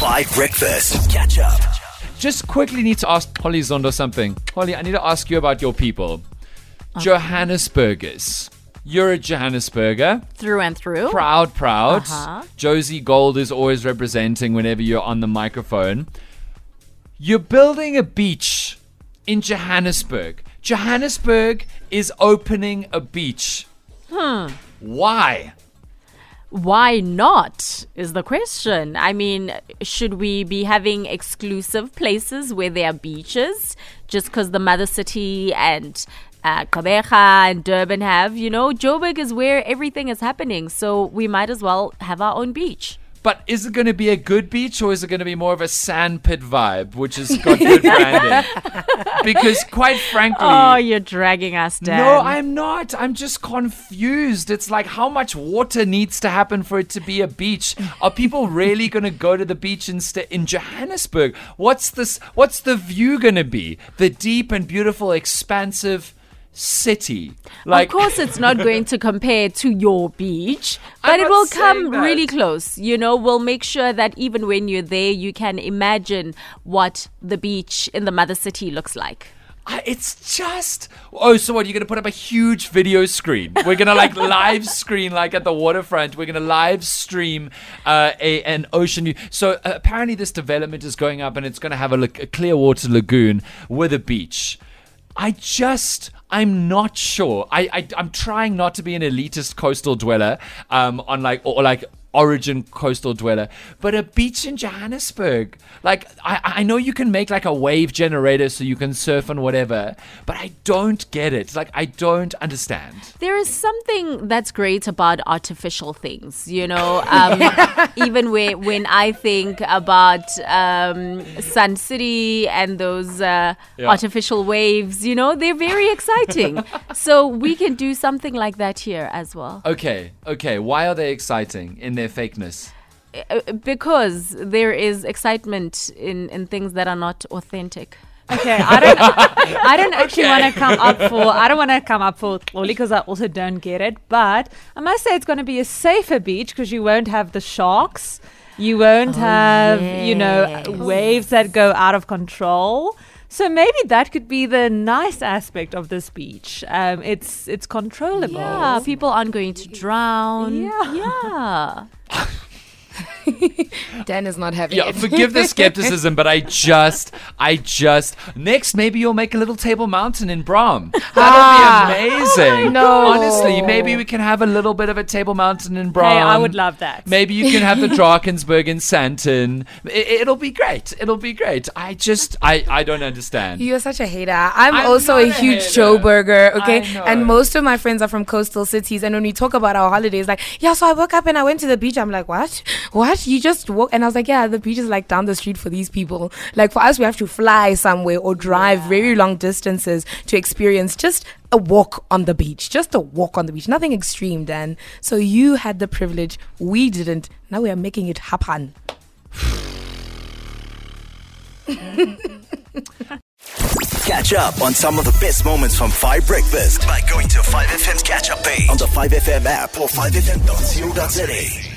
Five Breakfast. Catch up. Just quickly need to ask Holly Zondo something. Holly, I need to ask you about your people. Johannesburgers. You're a Johannesburger. through and through. Proud, proud. Uh-huh. Jozi Gold is always representing whenever you're on the microphone. You're building a beach in Johannesburg. Johannesburg is opening a beach. Hmm. Why? Why not? Is the question. I mean, should we be having exclusive places where there are beaches just because the mother city and uh, and Durban have? You know, Joburg is where everything is happening, so we might as well have our own beach. But is it going to be a good beach or is it going to be more of a sandpit vibe, which has got good branding? because quite frankly, Oh, you're dragging us down. no, I'm not. I'm just confused. It's like how much water needs to happen for it to be a beach? Are people really going to go to the beach instead in Johannesburg? What's this? What's the view going to be? The deep and beautiful, expansive city. Like of course, it's not going to compare to your beach, but it will come that. really close. You know, we'll make sure that even when you're there, you can imagine what the beach in the mother city looks like. I- It's just oh, so what? You're gonna put up a huge video screen. We're gonna like live screen like at the waterfront. We're gonna live stream uh, a an ocean. view. So uh, apparently this development is going up, and it's gonna have a, a clear water lagoon with a beach. I just. I'm not sure. I, I I'm trying not to be an elitist coastal dweller, um, on like or, or like origin coastal dweller, but a beach in Johannesburg. Like I I know you can make like a wave generator so you can surf and whatever, but I don't get it. Like I don't understand. There is something that's great about artificial things, you know. Um, even when when I think about um, Sun City and those uh, Yeah. artificial waves, you know, they're very exciting. so we can do something like that here as well. Okay, okay. Why are they exciting in their fakeness? Uh, because there is excitement in, in things that are not authentic. Okay, I don't. I don't actually Okay. want to come up for. I don't want to come up for Loli because I also don't get it. But I must say it's going to be a safer beach because you won't have the sharks. You won't have, you know, waves that go out of control. So maybe that could be the nice aspect of this beach. Um, it's it's controllable. Yeah, people aren't going to drown. Yeah. yeah. Dan is not having Yeah, it. forgive the skepticism, but I just, I just. Next, maybe you'll make a little table mountain in Braam. Ah. That'll be amazing. no. honestly, maybe we can have a little bit of a table mountain in Braam. Hey, I would love that. Maybe you can have the Drakensberg in Sandton. It, will be great. It'll be great. I just, I, I don't understand. You're such a hater. I'm, I'm also a a huge hater. Joburger, okay? And most of my friends are from coastal cities. And when we talk about our holidays, like, yeah, so I woke up and I went to the beach. I'm like, what? What? You just walk? And I was like, yeah, the beach is like down the street for these people. Like for us, we have to fly somewhere or drive very long distances to experience just a walk on the beach. Just a walk on the beach. Nothing extreme, Dan. So you had the privilege. We didn't. Now we are making it happen. Catch up on some of the best moments from 5 Breakfast by going to 5FM's catch up page on the 5FM app or 5FM.co.za.